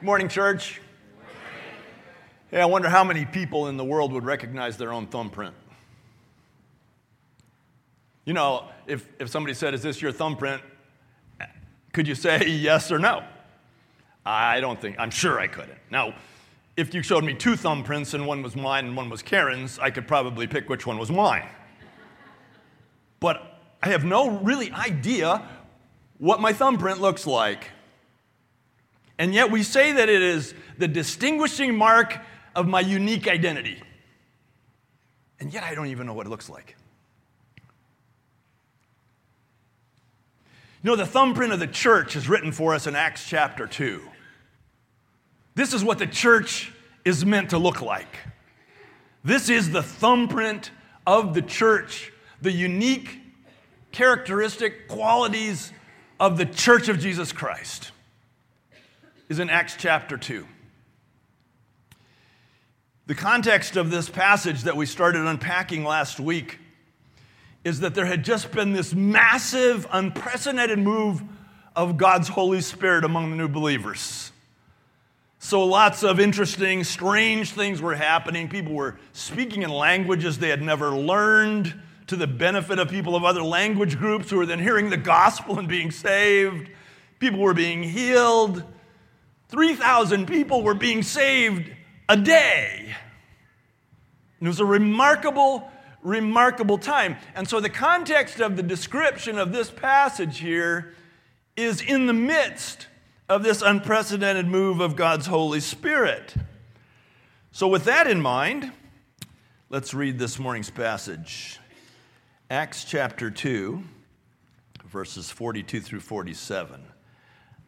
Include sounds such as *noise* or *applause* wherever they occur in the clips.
Morning, church. Hey, I wonder how many people in the world would recognize their own thumbprint. You know, if, if somebody said, Is this your thumbprint? Could you say yes or no? I don't think, I'm sure I couldn't. Now, if you showed me two thumbprints and one was mine and one was Karen's, I could probably pick which one was mine. But I have no really idea what my thumbprint looks like. And yet we say that it is the distinguishing mark of my unique identity. And yet I don't even know what it looks like. You know, the thumbprint of the church is written for us in Acts chapter 2. This is what the church is meant to look like. This is the thumbprint of the church, the unique characteristic qualities of the church of Jesus Christ is in Acts chapter 2. The context of this passage that we started unpacking last week is that there had just been this massive, unprecedented move of God's Holy Spirit among the new believers. So, lots of interesting, strange things were happening. People were speaking in languages they had never learned to the benefit of people of other language groups who were then hearing the gospel and being saved. People were being healed. 3,000 people were being saved a day. It was a remarkable, remarkable time. And so, the context of the description of this passage here is in the midst of this unprecedented move of God's Holy Spirit. So, with that in mind, let's read this morning's passage Acts chapter 2, verses 42 through 47.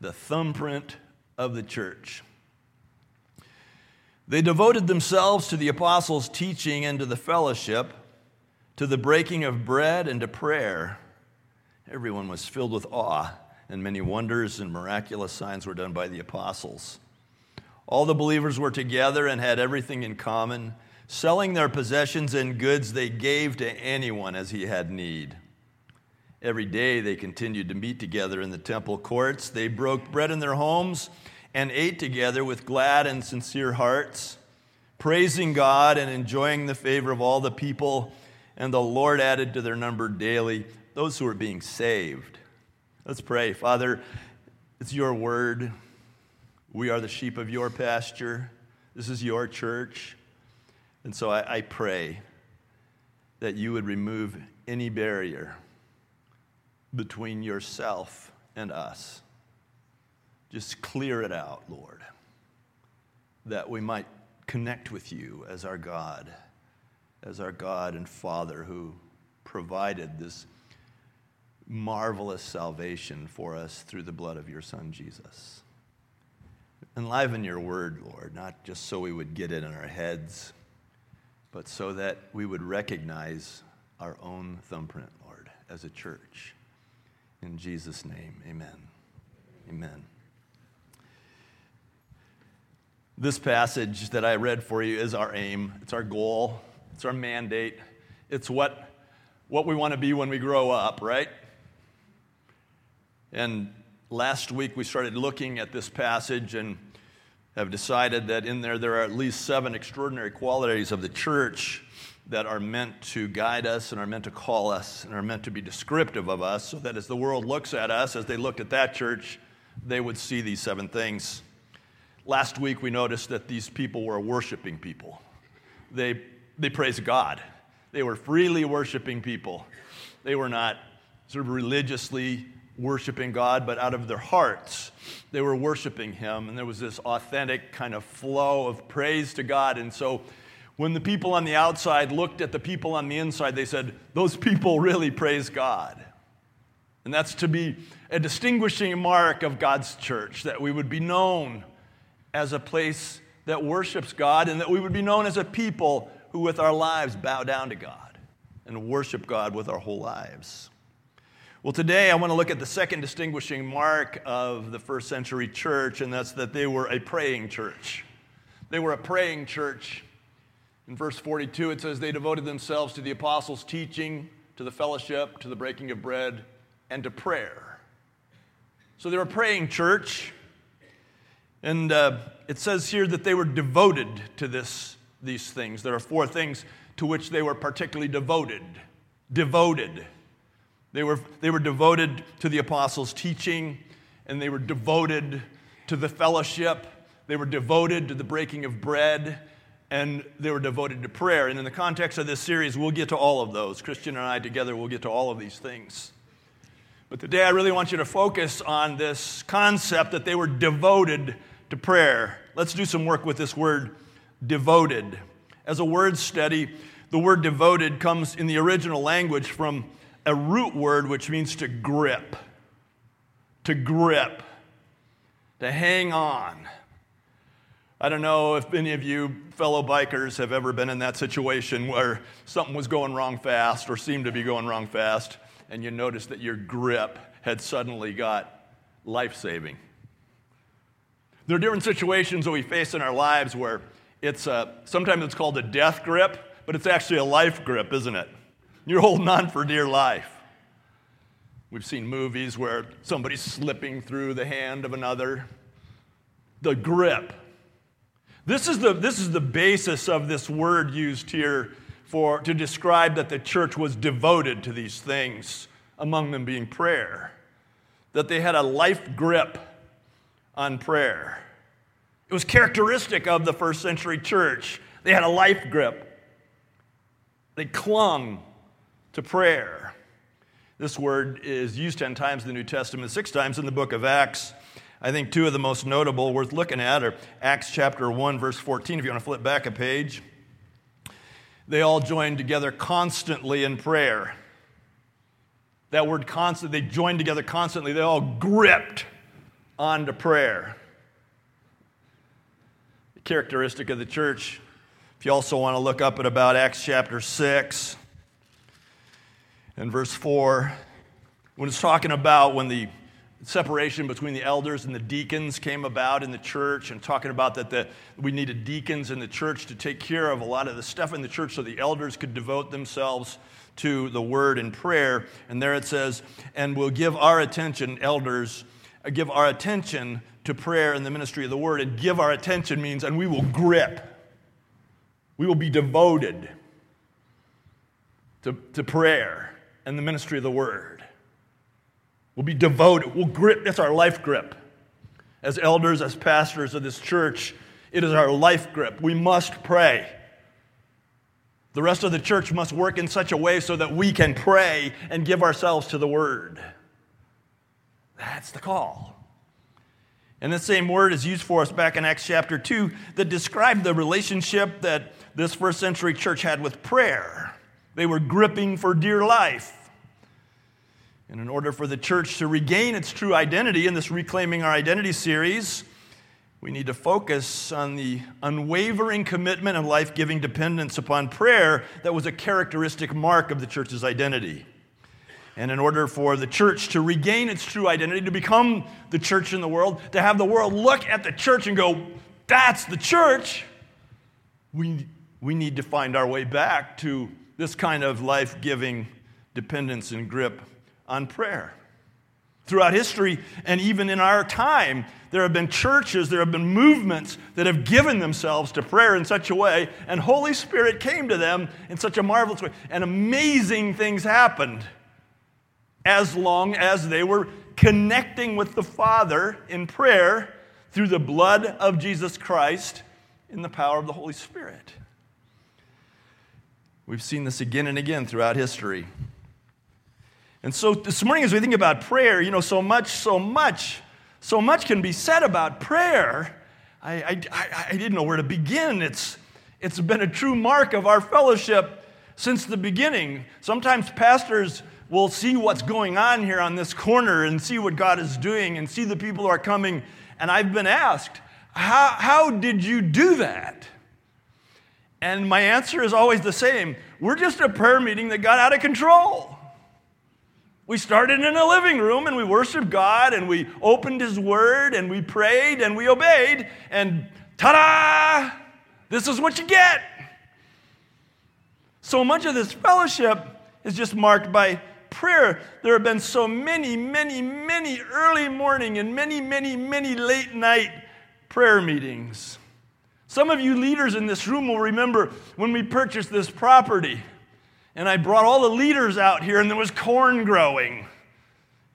The thumbprint of the church. They devoted themselves to the apostles' teaching and to the fellowship, to the breaking of bread and to prayer. Everyone was filled with awe, and many wonders and miraculous signs were done by the apostles. All the believers were together and had everything in common. Selling their possessions and goods, they gave to anyone as he had need. Every day they continued to meet together in the temple courts. They broke bread in their homes and ate together with glad and sincere hearts, praising God and enjoying the favor of all the people. And the Lord added to their number daily those who were being saved. Let's pray. Father, it's your word. We are the sheep of your pasture. This is your church. And so I, I pray that you would remove any barrier between yourself and us. Just clear it out, Lord, that we might connect with you as our God, as our God and Father who provided this marvelous salvation for us through the blood of your Son, Jesus. Enliven your word, Lord, not just so we would get it in our heads, but so that we would recognize our own thumbprint, Lord, as a church. In Jesus' name, amen. Amen. This passage that I read for you is our aim, it's our goal, it's our mandate, it's what, what we want to be when we grow up, right? And last week we started looking at this passage and have decided that in there there are at least seven extraordinary qualities of the church that are meant to guide us and are meant to call us and are meant to be descriptive of us so that as the world looks at us, as they looked at that church, they would see these seven things. Last week, we noticed that these people were worshiping people. They, they praised God. They were freely worshiping people. They were not sort of religiously worshiping God, but out of their hearts, they were worshiping Him. And there was this authentic kind of flow of praise to God. And so when the people on the outside looked at the people on the inside, they said, Those people really praise God. And that's to be a distinguishing mark of God's church, that we would be known as a place that worships God and that we would be known as a people who, with our lives, bow down to God and worship God with our whole lives. Well, today I want to look at the second distinguishing mark of the first century church, and that's that they were a praying church. They were a praying church. In verse 42, it says, They devoted themselves to the apostles' teaching, to the fellowship, to the breaking of bread, and to prayer. So they were praying church. And uh, it says here that they were devoted to this, these things. There are four things to which they were particularly devoted. Devoted. They were, they were devoted to the apostles' teaching, and they were devoted to the fellowship. They were devoted to the breaking of bread, and they were devoted to prayer. And in the context of this series, we'll get to all of those. Christian and I together will get to all of these things. But today, I really want you to focus on this concept that they were devoted to prayer. Let's do some work with this word devoted. As a word study, the word devoted comes in the original language from a root word which means to grip. To grip. To hang on. I don't know if any of you fellow bikers have ever been in that situation where something was going wrong fast or seemed to be going wrong fast, and you noticed that your grip had suddenly got life saving. There are different situations that we face in our lives where it's a, sometimes it's called a death grip, but it's actually a life grip, isn't it? You're holding on for dear life. We've seen movies where somebody's slipping through the hand of another. The grip. This is the, this is the basis of this word used here for, to describe that the church was devoted to these things, among them being prayer. That they had a life grip on prayer. It was characteristic of the first century church. They had a life grip, they clung to prayer. This word is used 10 times in the New Testament, six times in the book of Acts. I think two of the most notable worth looking at are Acts chapter 1, verse 14, if you want to flip back a page. They all joined together constantly in prayer. That word constant, they joined together constantly. They all gripped onto prayer. The characteristic of the church, if you also want to look up at about Acts chapter 6 and verse 4, when it's talking about when the separation between the elders and the deacons came about in the church and talking about that the, we needed deacons in the church to take care of a lot of the stuff in the church so the elders could devote themselves to the word and prayer and there it says and we'll give our attention elders uh, give our attention to prayer and the ministry of the word. And give our attention means, and we will grip, we will be devoted to, to prayer and the ministry of the word. We'll be devoted, we'll grip, that's our life grip. As elders, as pastors of this church, it is our life grip. We must pray. The rest of the church must work in such a way so that we can pray and give ourselves to the word. That's the call. And the same word is used for us back in Acts chapter 2 that described the relationship that this first century church had with prayer. They were gripping for dear life. And in order for the church to regain its true identity in this Reclaiming Our Identity series, we need to focus on the unwavering commitment and life giving dependence upon prayer that was a characteristic mark of the church's identity. And in order for the church to regain its true identity, to become the church in the world, to have the world look at the church and go, that's the church, we, we need to find our way back to this kind of life giving dependence and grip on prayer. Throughout history and even in our time, there have been churches, there have been movements that have given themselves to prayer in such a way, and Holy Spirit came to them in such a marvelous way, and amazing things happened as long as they were connecting with the Father in prayer through the blood of Jesus Christ in the power of the Holy Spirit. We've seen this again and again throughout history. And so this morning, as we think about prayer, you know, so much, so much, so much can be said about prayer. I, I, I didn't know where to begin. It's, it's been a true mark of our fellowship since the beginning. Sometimes pastors will see what's going on here on this corner and see what God is doing and see the people who are coming. And I've been asked, how, how did you do that? And my answer is always the same we're just a prayer meeting that got out of control. We started in a living room and we worshiped God and we opened His Word and we prayed and we obeyed, and ta da! This is what you get. So much of this fellowship is just marked by prayer, there have been so many, many, many early morning and many, many, many late night prayer meetings. Some of you leaders in this room will remember when we purchased this property, and I brought all the leaders out here, and there was corn growing.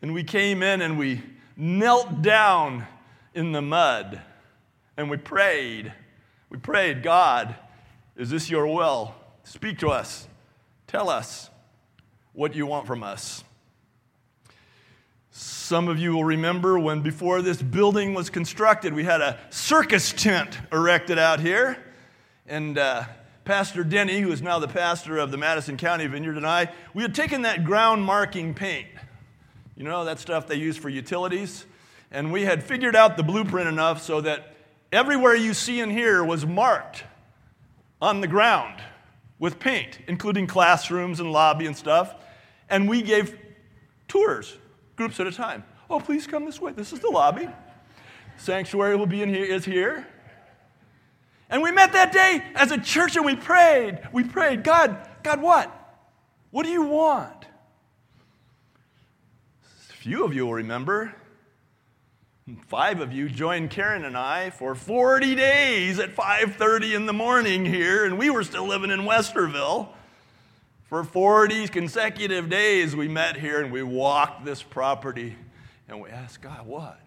And we came in and we knelt down in the mud and we prayed. We prayed, God, is this your will? Speak to us. Tell us what you want from us. Some of you will remember when before this building was constructed, we had a circus tent erected out here. And uh, Pastor Denny, who is now the pastor of the Madison County Vineyard, and I, we had taken that ground marking paint. You know, that stuff they use for utilities. And we had figured out the blueprint enough so that everywhere you see in here was marked on the ground with paint, including classrooms and lobby and stuff. And we gave tours, groups at a time. Oh, please come this way. This is the lobby. Sanctuary will be in here, is here. And we met that day as a church and we prayed. We prayed, God, God, what? What do you want? A few of you will remember. Five of you joined Karen and I for 40 days at 5:30 in the morning here, and we were still living in Westerville. For 40 consecutive days, we met here and we walked this property and we asked God, what?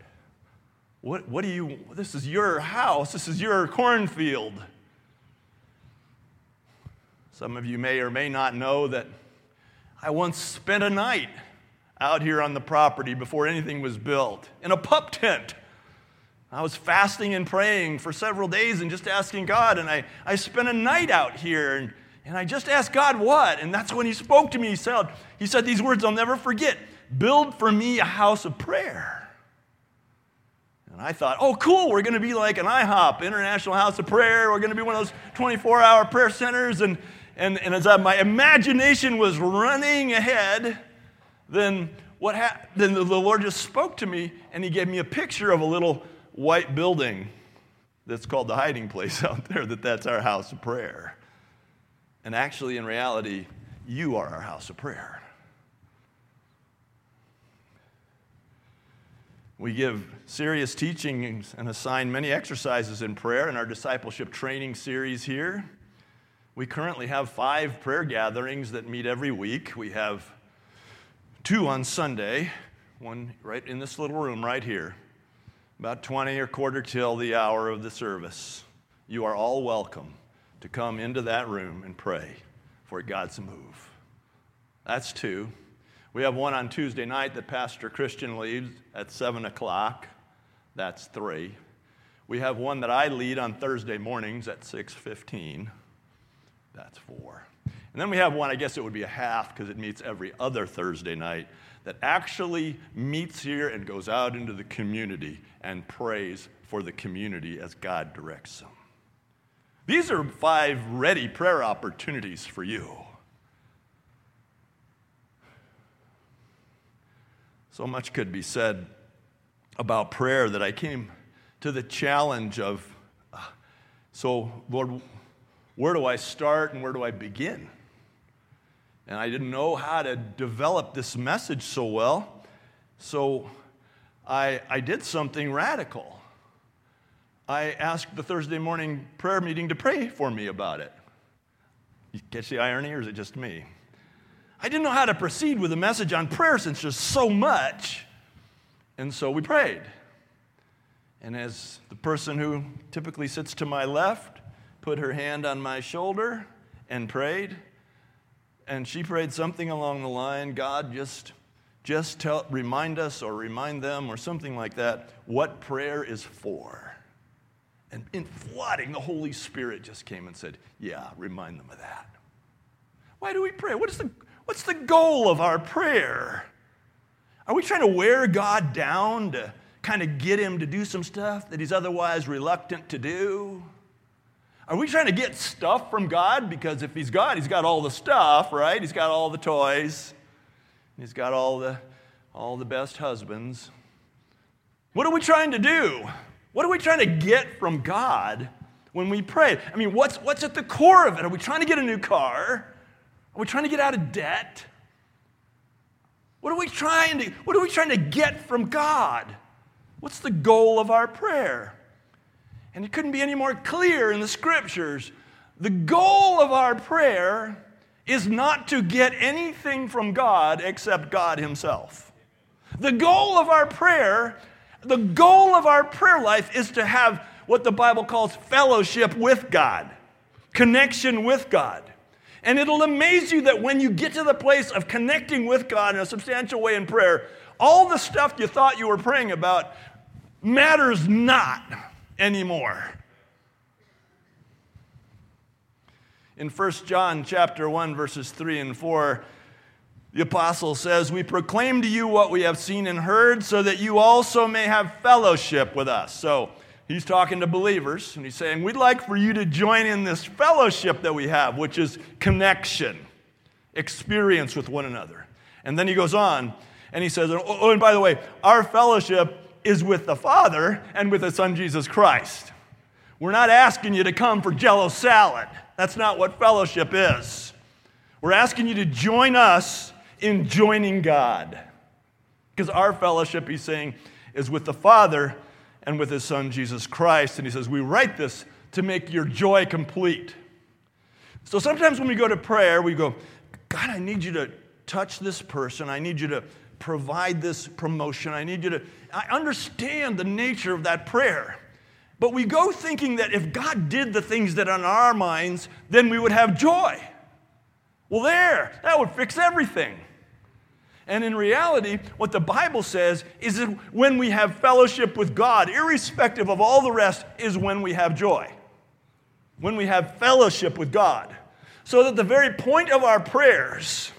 What, what do you, this is your house, this is your cornfield. Some of you may or may not know that I once spent a night out here on the property before anything was built in a pup tent. I was fasting and praying for several days and just asking God, and I, I spent a night out here and, and I just asked God what, and that's when He spoke to me. He said, he said these words I'll never forget build for me a house of prayer. And I thought, oh, cool, we're going to be like an IHOP, International House of Prayer. We're going to be one of those 24 hour prayer centers. And, and, and as I, my imagination was running ahead, then what ha- then the Lord just spoke to me and he gave me a picture of a little white building that's called the hiding place *laughs* out there that that's our house of prayer. And actually in reality, you are our house of prayer. We give serious teachings and assign many exercises in prayer in our discipleship training series here. We currently have five prayer gatherings that meet every week. We have two on Sunday, one right in this little room right here, about 20 or quarter till the hour of the service. You are all welcome to come into that room and pray for God's move. That's two. We have one on Tuesday night that Pastor Christian leads at 7 o'clock. That's three. We have one that I lead on Thursday mornings at 6:15. That's four. And then we have one, I guess it would be a half because it meets every other Thursday night, that actually meets here and goes out into the community and prays for the community as God directs them. These are five ready prayer opportunities for you. So much could be said about prayer that I came to the challenge of uh, so, Lord, where do I start and where do I begin? and I didn't know how to develop this message so well. So I, I did something radical. I asked the Thursday morning prayer meeting to pray for me about it. You catch the irony, or is it just me? I didn't know how to proceed with a message on prayer since there's so much. And so we prayed. And as the person who typically sits to my left put her hand on my shoulder and prayed, and she prayed something along the line God, just, just tell, remind us or remind them or something like that what prayer is for. And in flooding, the Holy Spirit just came and said, Yeah, remind them of that. Why do we pray? What is the, what's the goal of our prayer? Are we trying to wear God down to kind of get him to do some stuff that he's otherwise reluctant to do? Are we trying to get stuff from God? Because if He's God, He's got all the stuff, right? He's got all the toys, He's got all the, all the best husbands. What are we trying to do? What are we trying to get from God when we pray? I mean, what's, what's at the core of it? Are we trying to get a new car? Are we trying to get out of debt? What are we trying to, what are we trying to get from God? What's the goal of our prayer? And it couldn't be any more clear in the scriptures. The goal of our prayer is not to get anything from God except God Himself. The goal of our prayer, the goal of our prayer life is to have what the Bible calls fellowship with God, connection with God. And it'll amaze you that when you get to the place of connecting with God in a substantial way in prayer, all the stuff you thought you were praying about matters not anymore. In 1 John chapter 1 verses 3 and 4, the apostle says, "We proclaim to you what we have seen and heard so that you also may have fellowship with us." So, he's talking to believers and he's saying, We'd like for you to join in this fellowship that we have, which is connection, experience with one another. And then he goes on and he says, oh, oh, and by the way, our fellowship is with the Father and with the Son Jesus Christ. We're not asking you to come for jello salad. That's not what fellowship is. We're asking you to join us in joining God. Because our fellowship, he's saying, is with the Father and with his Son, Jesus Christ. And he says, We write this to make your joy complete. So sometimes when we go to prayer, we go, God, I need you to touch this person. I need you to provide this promotion. I need you to. I understand the nature of that prayer. But we go thinking that if God did the things that are on our minds, then we would have joy. Well, there, that would fix everything. And in reality, what the Bible says is that when we have fellowship with God, irrespective of all the rest, is when we have joy. When we have fellowship with God. So that the very point of our prayers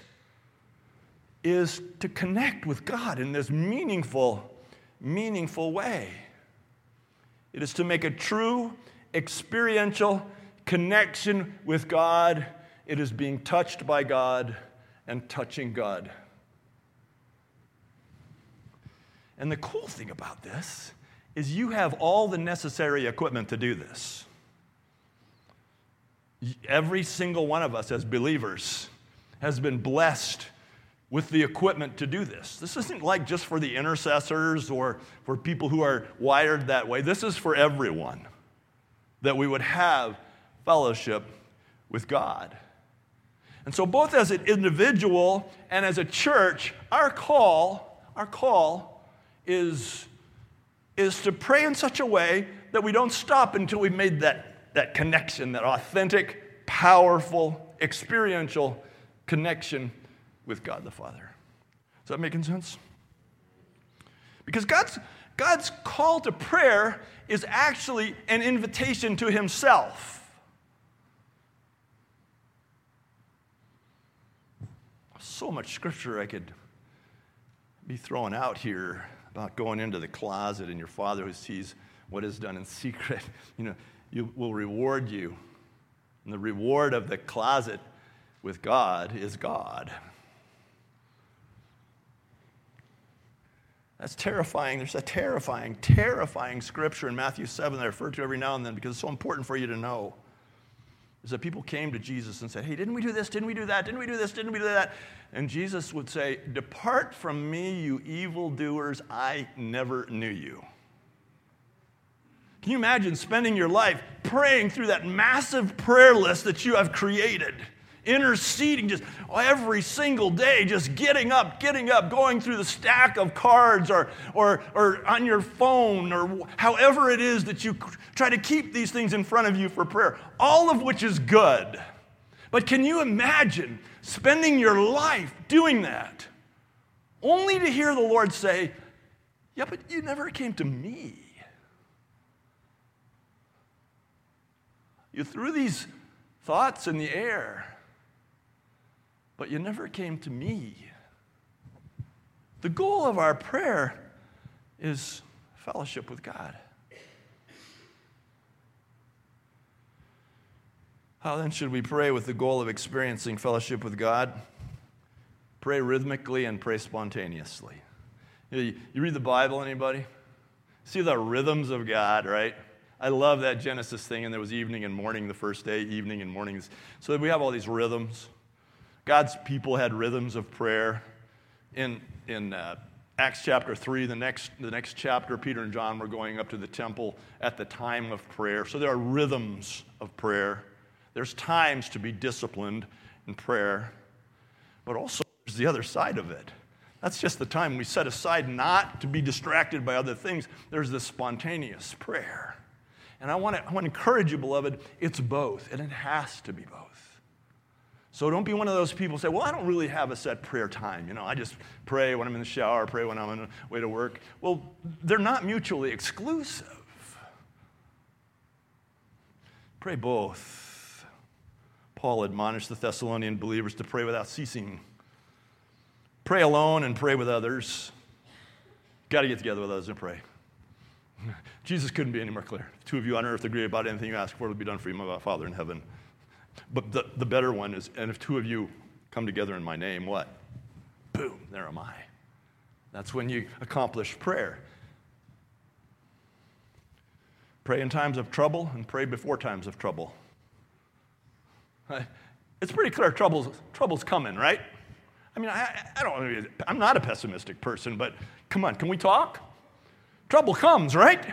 is to connect with God in this meaningful, meaningful way. It is to make a true experiential connection with God. It is being touched by God and touching God. And the cool thing about this is you have all the necessary equipment to do this. Every single one of us as believers has been blessed with the equipment to do this. This isn't like just for the intercessors or for people who are wired that way. This is for everyone that we would have fellowship with God. And so both as an individual and as a church, our call, our call is, is to pray in such a way that we don't stop until we've made that, that connection, that authentic, powerful, experiential connection with God the Father. Is that making sense? Because God's, God's call to prayer is actually an invitation to Himself. So much scripture I could be throwing out here about going into the closet and your father who sees what is done in secret, *laughs* you know, you will reward you. And the reward of the closet with God is God. That's terrifying. There's a terrifying, terrifying scripture in Matthew 7 that I refer to every now and then because it's so important for you to know. Is that people came to Jesus and said, Hey, didn't we do this? Didn't we do that? Didn't we do this? Didn't we do that? And Jesus would say, Depart from me, you evildoers, I never knew you. Can you imagine spending your life praying through that massive prayer list that you have created? Interceding just every single day, just getting up, getting up, going through the stack of cards or, or, or on your phone or however it is that you try to keep these things in front of you for prayer, all of which is good. But can you imagine spending your life doing that only to hear the Lord say, Yeah, but you never came to me? You threw these thoughts in the air but you never came to me. The goal of our prayer is fellowship with God. How then should we pray with the goal of experiencing fellowship with God? Pray rhythmically and pray spontaneously. You, read the Bible, anybody? See the rhythms of God, right? I love that Genesis thing, and there was evening and morning the first day, evening and morning. So we have all these rhythms. God's people had rhythms of prayer. In, in uh, Acts chapter 3, the next, the next chapter, Peter and John were going up to the temple at the time of prayer. So there are rhythms of prayer. There's times to be disciplined in prayer, but also there's the other side of it. That's just the time we set aside not to be distracted by other things. There's this spontaneous prayer. And I want to, I want to encourage you, beloved, it's both, and it has to be both. So don't be one of those people who say, Well, I don't really have a set prayer time. You know, I just pray when I'm in the shower, pray when I'm on the way to work. Well, they're not mutually exclusive. Pray both. Paul admonished the Thessalonian believers to pray without ceasing. Pray alone and pray with others. Got to get together with others and pray. *laughs* Jesus couldn't be any more clear. If two of you on earth agree about anything you ask for, it will be done for you, my Father in heaven. But the, the better one is, and if two of you come together in my name, what? Boom, there am I. That's when you accomplish prayer. Pray in times of trouble and pray before times of trouble. *laughs* It's pretty clear trouble's, trouble's coming, right? I mean, I, I don't, I'm not a pessimistic person, but come on, can we talk? Trouble comes, right?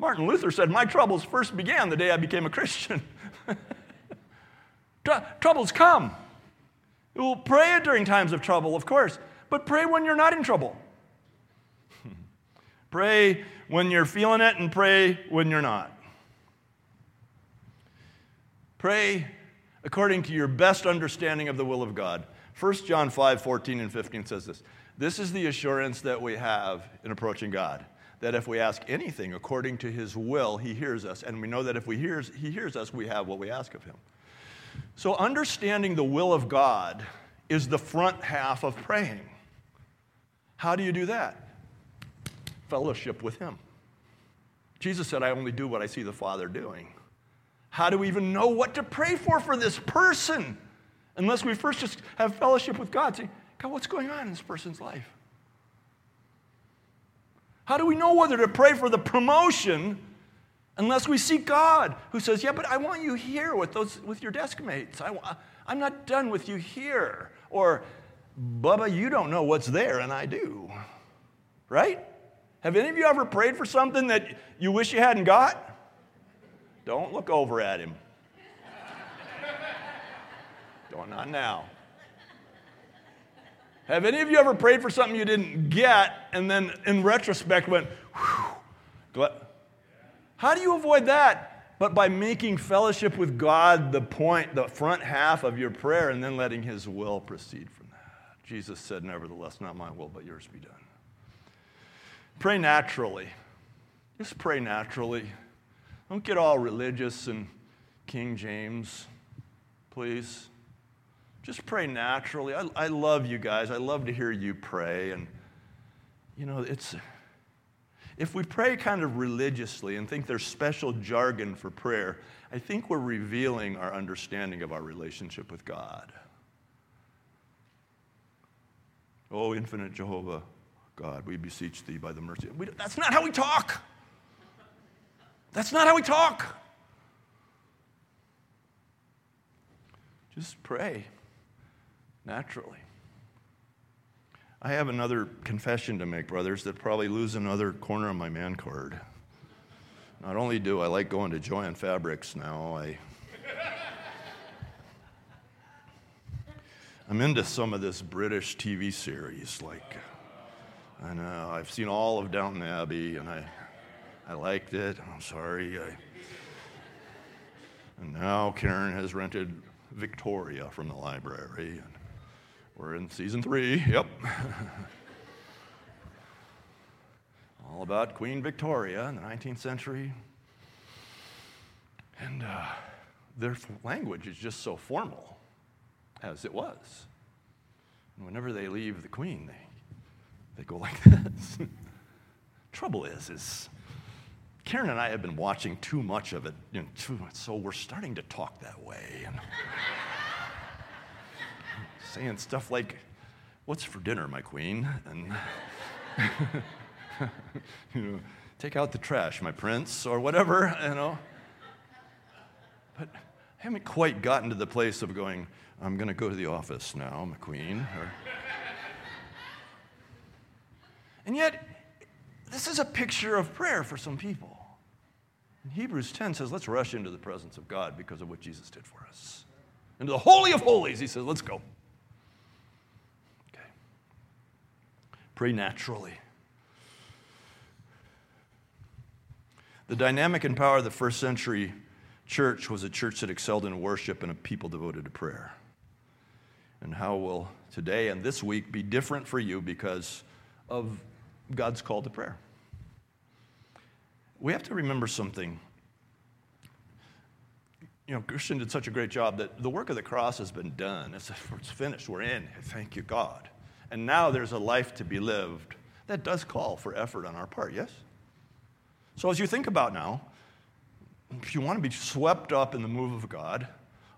Martin Luther said, My troubles first began the day I became a Christian. *laughs* Tr- troubles come. We'll pray during times of trouble, of course, but pray when you're not in trouble. *laughs* pray when you're feeling it and pray when you're not. Pray according to your best understanding of the will of God. 1 John 5 14 and 15 says this This is the assurance that we have in approaching God that if we ask anything according to his will, he hears us. And we know that if we hears, he hears us, we have what we ask of him. So understanding the will of God is the front half of praying. How do you do that? Fellowship with him. Jesus said, I only do what I see the Father doing. How do we even know what to pray for for this person? Unless we first just have fellowship with God. Say, God, what's going on in this person's life? How do we know whether to pray for the promotion unless we seek God, who says, Yeah, but I want you here with, those, with your desk mates. I, I'm not done with you here. Or, Bubba, you don't know what's there, and I do. Right? Have any of you ever prayed for something that you wish you hadn't got? Don't look over at him. don't, not now. Have any of you ever prayed for something you didn't get and then in retrospect went, whew? How do you avoid that? But by making fellowship with God the point, the front half of your prayer, and then letting His will proceed from that. Jesus said, Nevertheless, not my will, but yours be done. Pray naturally. Just pray naturally. Don't get all religious and King James, please. Just pray naturally. I, I love you guys. I love to hear you pray. And, you know, it's, if we pray kind of religiously and think there's special jargon for prayer, I think we're revealing our understanding of our relationship with God. Oh, infinite Jehovah, God, we beseech thee by the mercy. We, that's not how we talk. That's not how we talk. Just pray naturally. I have another confession to make, brothers, that probably lose another corner of my man card. Not only do I like going to Jo-Ann Fabrics now, I. I'm into some of this British TV series. Like, I know, I've seen all of Downton Abbey, and I, I liked it. I'm sorry. I, and now Karen has rented Victoria from the library. And we're in season three, yep. *laughs* All about Queen Victoria in the 19th century. And uh, their language is just so formal, as it was. And whenever they leave the Queen, they, they go *laughs* like this. Trouble is, is Karen and I have been watching too much of it, you know, too so we're starting to talk that way. And saying stuff like, What's for dinner, my queen? And, *laughs* you know, take out the trash, my prince, or whatever, you know. But I haven't quite gotten to the place of going, I'm going to go to the office now, my queen. Or, And yet, this is a picture of prayer for some people. And Hebrews 10 says, let's rush into the presence of God because of what Jesus did for us. Into the Holy of Holies, he says, let's go. Pray naturally. The dynamic and power of the first century church was a church that excelled in worship and a people devoted to prayer. And how will today and this week be different for you because of God's call to prayer? We have to remember something. You know, Christian did such a great job that the work of the cross has been done. It's finished. We're in. Thank you, God. And now there's a life to be lived. That does call for effort on our part, yes? So, as you think about now, if you want to be swept up in the move of God,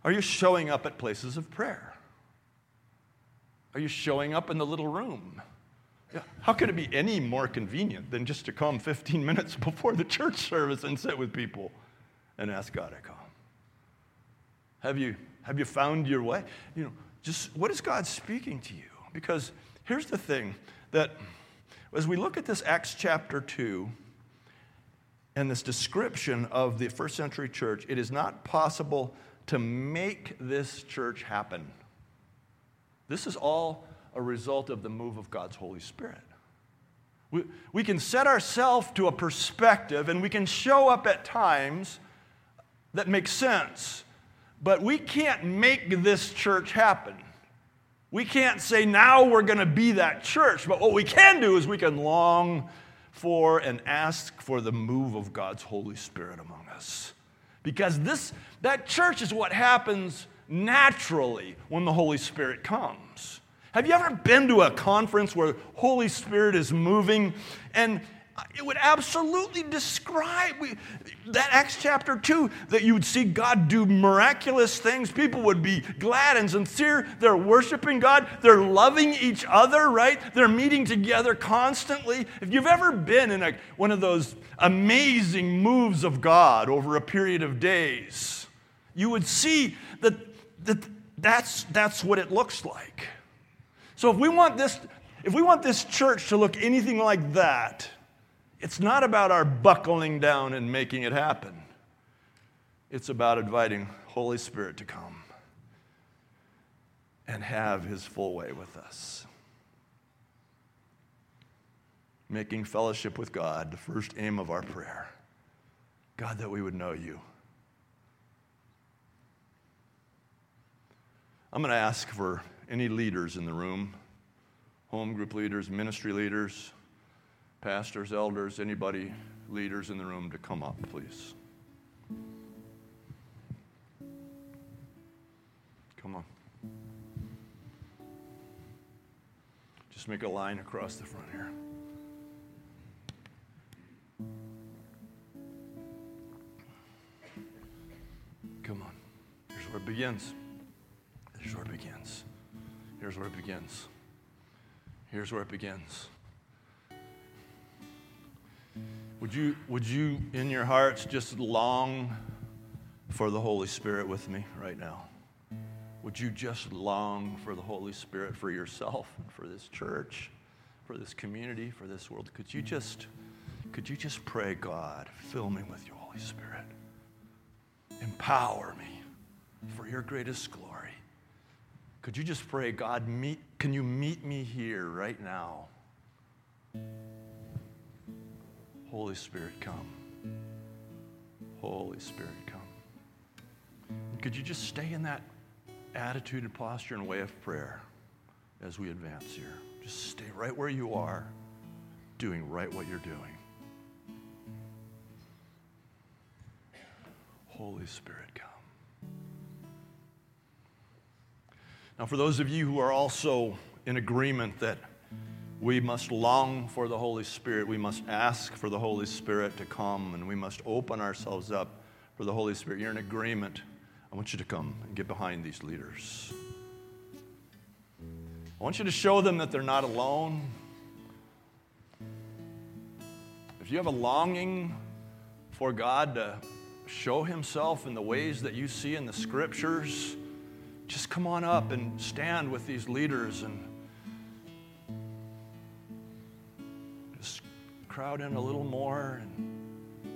are you showing up at places of prayer? Are you showing up in the little room? How could it be any more convenient than just to come 15 *laughs* minutes before the church service and sit with people and ask God to come? Have you, have you found your way? You know, just what is God speaking to you? Because here's the thing that as we look at this Acts chapter 2, and this description of the first century church, it is not possible to make this church happen. This is all a result of the move of God's Holy Spirit. We, we can set ourselves to a perspective and we can show up at times that make sense, but we can't make this church happen. We can't say, now we're going to be that church, but what we can do is we can long for and ask for the move of God's Holy Spirit among us. Because this, that church is what happens naturally when the Holy Spirit comes. Have you ever been to a conference where Holy Spirit is moving and it would absolutely describe that Acts chapter 2 that you would see God do miraculous things. People would be glad and sincere. They're worshiping God. They're loving each other, right? They're meeting together constantly. If you've ever been in a, one of those amazing moves of God over a period of days, you would see that, that that's, that's what it looks like. So if we want this, if we want this church to look anything like that, it's not about our buckling down and making it happen. It's about inviting Holy Spirit to come and have his full way with us. Making fellowship with God the first aim of our prayer. God, that we would know you. I'm going to ask for any leaders in the room home group leaders, ministry leaders pastors, elders, anybody, leaders in the room to come up, please. Come on. Just make a line across the front here. Come on. Here's where it begins. Here's where it begins. Here's where it begins. Here's where it begins. Would you, would you, in your hearts, just long for the Holy Spirit with me right now? Would you just long for the Holy Spirit for yourself for this church, for this community, for this world? Could you just, could you just pray, God, fill me with your Holy Spirit? Empower me for your greatest glory. Could you just pray, God, meet, can you meet me here right now? Holy Spirit, come. Holy Spirit, come. Could you just stay in that attitude and posture and way of prayer as we advance here? Just stay right where you are, doing right what you're doing. Holy Spirit, come. Now, for those of you who are also in agreement that we must long for the Holy Spirit. We must ask for the Holy Spirit to come, and we must open ourselves up for the Holy Spirit. You're in agreement. I want you to come and get behind these leaders. I want you to show them that they're not alone. If you have a longing for God to show Himself in the ways that you see in the scriptures, just come on up and stand with these leaders and crowd in a little more. And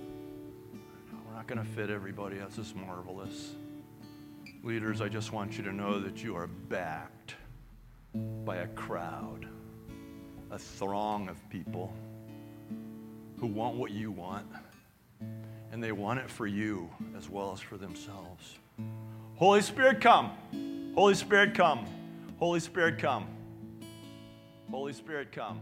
we're not going to fit everybody. That's just marvelous. Leaders, I just want you to know that you are backed by a crowd, a throng of people who want what you want, and they want it for you as well as for themselves. Holy Spirit, come. Holy Spirit, come. Holy Spirit, come. Holy Spirit, come.